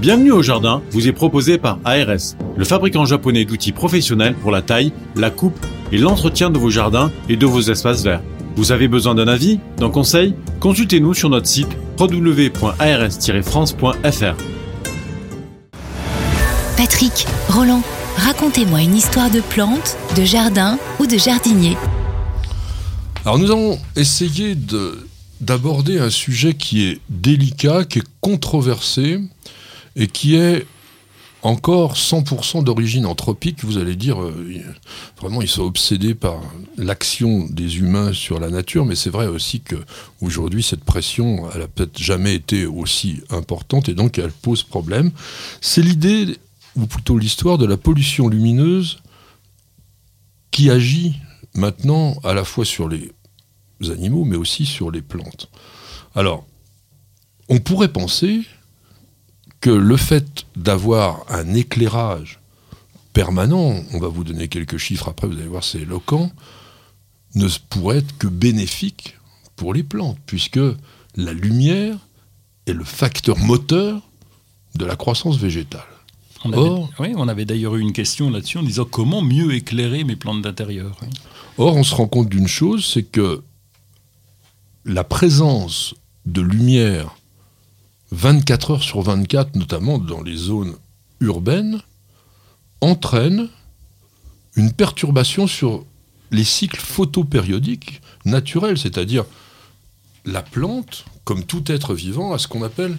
Bienvenue au jardin vous est proposé par ARS, le fabricant japonais d'outils professionnels pour la taille, la coupe et l'entretien de vos jardins et de vos espaces verts. Vous avez besoin d'un avis, d'un conseil? Consultez-nous sur notre site www.ars-france.fr. Patrick, Roland, racontez-moi une histoire de plantes, de jardin ou de jardinier. Alors nous allons essayer d'aborder un sujet qui est délicat, qui est controversé et qui est encore 100% d'origine anthropique, vous allez dire, euh, vraiment ils sont obsédés par l'action des humains sur la nature, mais c'est vrai aussi que aujourd'hui cette pression, elle a peut-être jamais été aussi importante et donc elle pose problème. C'est l'idée, ou plutôt l'histoire de la pollution lumineuse qui agit maintenant à la fois sur les animaux, mais aussi sur les plantes. Alors, on pourrait penser que le fait d'avoir un éclairage permanent, on va vous donner quelques chiffres après, vous allez voir, c'est éloquent, ne pourrait être que bénéfique pour les plantes, puisque la lumière est le facteur moteur de la croissance végétale. On avait, oui, on avait d'ailleurs eu une question là-dessus en disant comment mieux éclairer mes plantes d'intérieur? Or, on se rend compte d'une chose, c'est que la présence de lumière 24 heures sur 24, notamment dans les zones urbaines, entraîne une perturbation sur les cycles photopériodiques naturels, c'est-à-dire la plante, comme tout être vivant, a ce qu'on appelle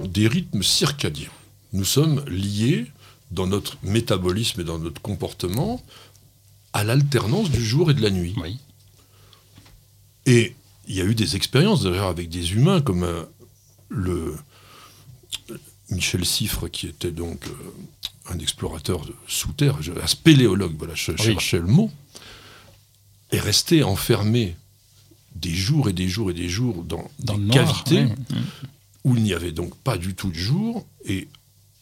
des rythmes circadiens. Nous sommes liés dans notre métabolisme et dans notre comportement à l'alternance du jour et de la nuit. Et il y a eu des expériences d'ailleurs avec des humains comme euh, le Michel Siffre, qui était donc euh, un explorateur sous terre, un spéléologue, voilà, je cherchais le mot, est resté enfermé des jours et des jours et des jours dans, des cavités où il n'y avait donc pas du tout de jour et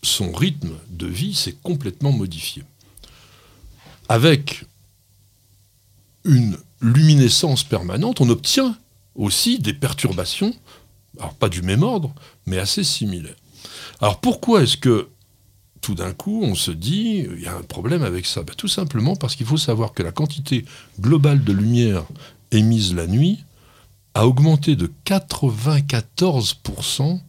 son rythme de vie s'est complètement modifié. Avec une luminescence permanente, on obtient aussi des perturbations alors pas du même ordre, mais assez similaires. Alors pourquoi est-ce que tout d'un coup on se dit il y a un problème avec ça? Ben, Tout simplement parce qu'il faut savoir que la quantité globale de lumière émise la nuit a augmenté de 94%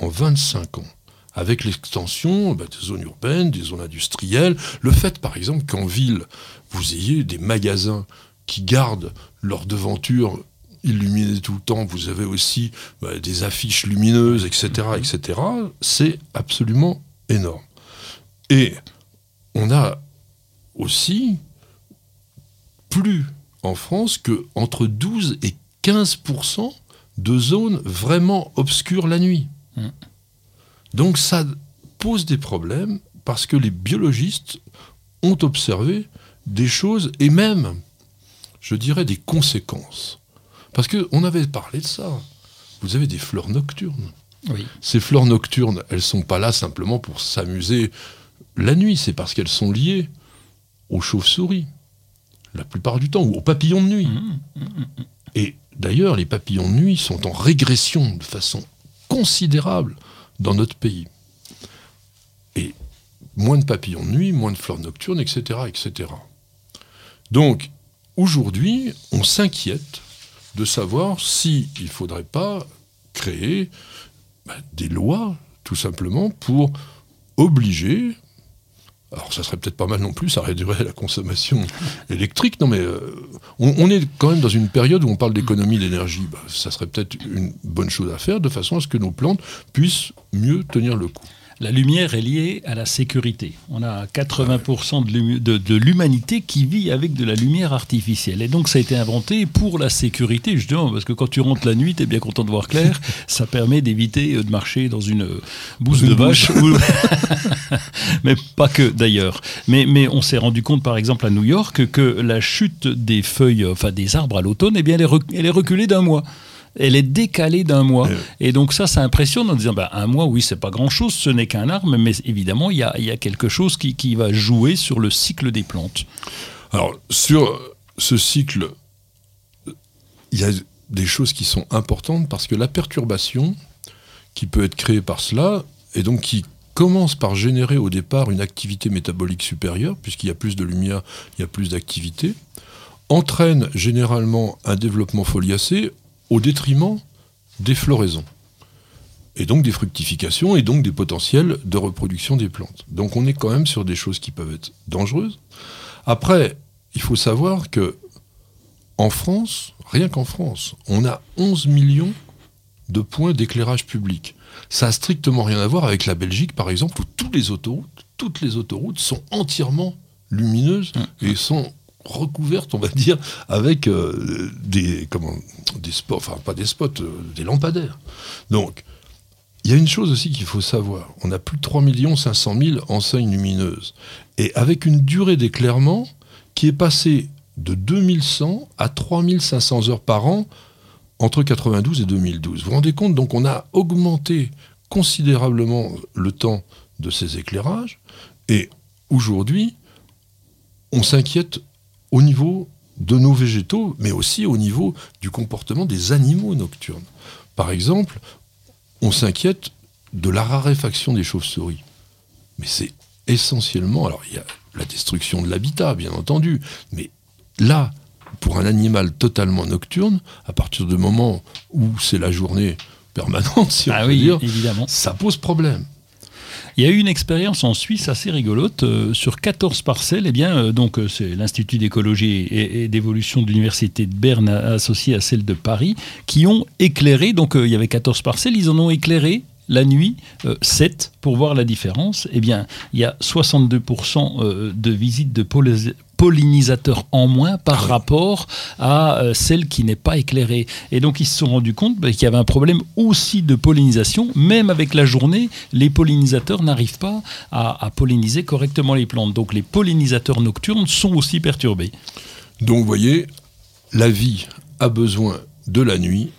en 25 ans avec l'extension ben, des zones urbaines, des zones industrielles, le fait par exemple qu'en ville, vous ayez des magasins qui gardent leur devanture illuminé tout le temps, vous avez aussi bah, des affiches lumineuses, etc., etc., c'est absolument énorme. Et on a aussi plus en France que entre 12 et 15% de zones vraiment obscures la nuit. Mm. Donc ça pose des problèmes parce que les biologistes ont observé des choses et même, je dirais, des conséquences. Parce qu'on avait parlé de ça. Vous avez des fleurs nocturnes. Ces fleurs nocturnes, elles ne sont pas là simplement pour s'amuser la nuit, c'est parce qu'elles sont liées aux chauves-souris, la plupart du temps, ou aux papillons de nuit. Mmh, mmh, mmh, Et d'ailleurs, les papillons de nuit sont en régression de façon considérable dans notre pays. Et moins de papillons de nuit, moins de fleurs nocturnes, etc. etc. Donc, aujourd'hui, on s'inquiète de savoir s'il ne faudrait pas créer bah, des lois, tout simplement, pour obliger alors ça serait peut-être pas mal non plus, ça réduirait la consommation électrique. Non mais euh, on, est quand même dans une période où on parle d'économie d'énergie. Bah, ça serait peut-être une bonne chose à faire de façon à ce que nos plantes puissent mieux tenir le coup la lumière est liée à la sécurité. On a 80% de l'humanité qui vit avec de la lumière artificielle. Et donc ça a été inventé pour la sécurité, justement, parce que quand tu rentres la nuit, tu es bien content de voir clair. ça permet d'éviter euh, de marcher dans une euh, bouse de vache. mais pas que d'ailleurs. Mais, mais on s'est rendu compte, par exemple, à New York, que la chute des feuilles, enfin des arbres à l'automne, eh bien, elle est reculée d'un mois elle est décalée d'un mois. Et donc ça, ça impressionne en disant, bah, un mois, oui, c'est pas grand-chose, ce n'est qu'un arbre, mais évidemment, il y a, quelque chose qui, va jouer sur le cycle des plantes. Alors, sur ce cycle, il y a des choses qui sont importantes parce que la perturbation qui peut être créée par cela, et donc qui commence par générer au départ une activité métabolique supérieure, puisqu'il y a plus de lumière, il y a plus d'activité, entraîne généralement un développement foliacé au détriment des floraisons, et donc des fructifications, et donc des potentiels de reproduction des plantes. Donc on est quand même sur des choses qui peuvent être dangereuses. Après, il faut savoir que en France, rien qu'en France, on a 11 millions de points d'éclairage public. Ça n'a strictement rien à voir avec la Belgique, par exemple, où toutes les autoroutes, toutes les autoroutes sont entièrement lumineuses mmh. et sont recouvertes, on va dire, avec euh, des, comment, des spots, enfin pas des spots, euh, des lampadaires. Donc, il y a une chose aussi qu'il faut savoir. On a plus de 3 500 000 enseignes lumineuses. Et avec une durée d'éclairement qui est passée de 2100 à 3500 heures par an entre 92 et 2012. Vous vous rendez compte? Donc on a augmenté considérablement le temps de ces éclairages. Et aujourd'hui, on s'inquiète au niveau de nos végétaux, mais aussi au niveau du comportement des animaux nocturnes. Par exemple, on s'inquiète de la raréfaction des chauves-souris. Mais c'est essentiellement, alors il y a la destruction de l'habitat, bien entendu, mais là, pour un animal totalement nocturne, à partir du moment où c'est la journée permanente, si on ah peut dire, évidemment. ça pose problème. Il y a eu une expérience en Suisse assez rigolote euh, sur 14 parcelles. Eh bien, euh, donc euh, c'est l'Institut d'écologie et, d'évolution de l'université de Berne associé à celle de Paris qui ont éclairé. Donc il y avait 14 parcelles, ils en ont éclairé la nuit 7 pour voir la différence. Eh bien, il y a 62% de visites de pollinisateurs en moins par rapport à euh, celle qui n'est pas éclairée. Et donc ils se sont rendus compte bah, qu'il y avait un problème aussi de pollinisation. Même avec la journée, les pollinisateurs n'arrivent pas à, polliniser correctement les plantes. Donc les pollinisateurs nocturnes sont aussi perturbés. Donc vous voyez, la vie a besoin de la nuit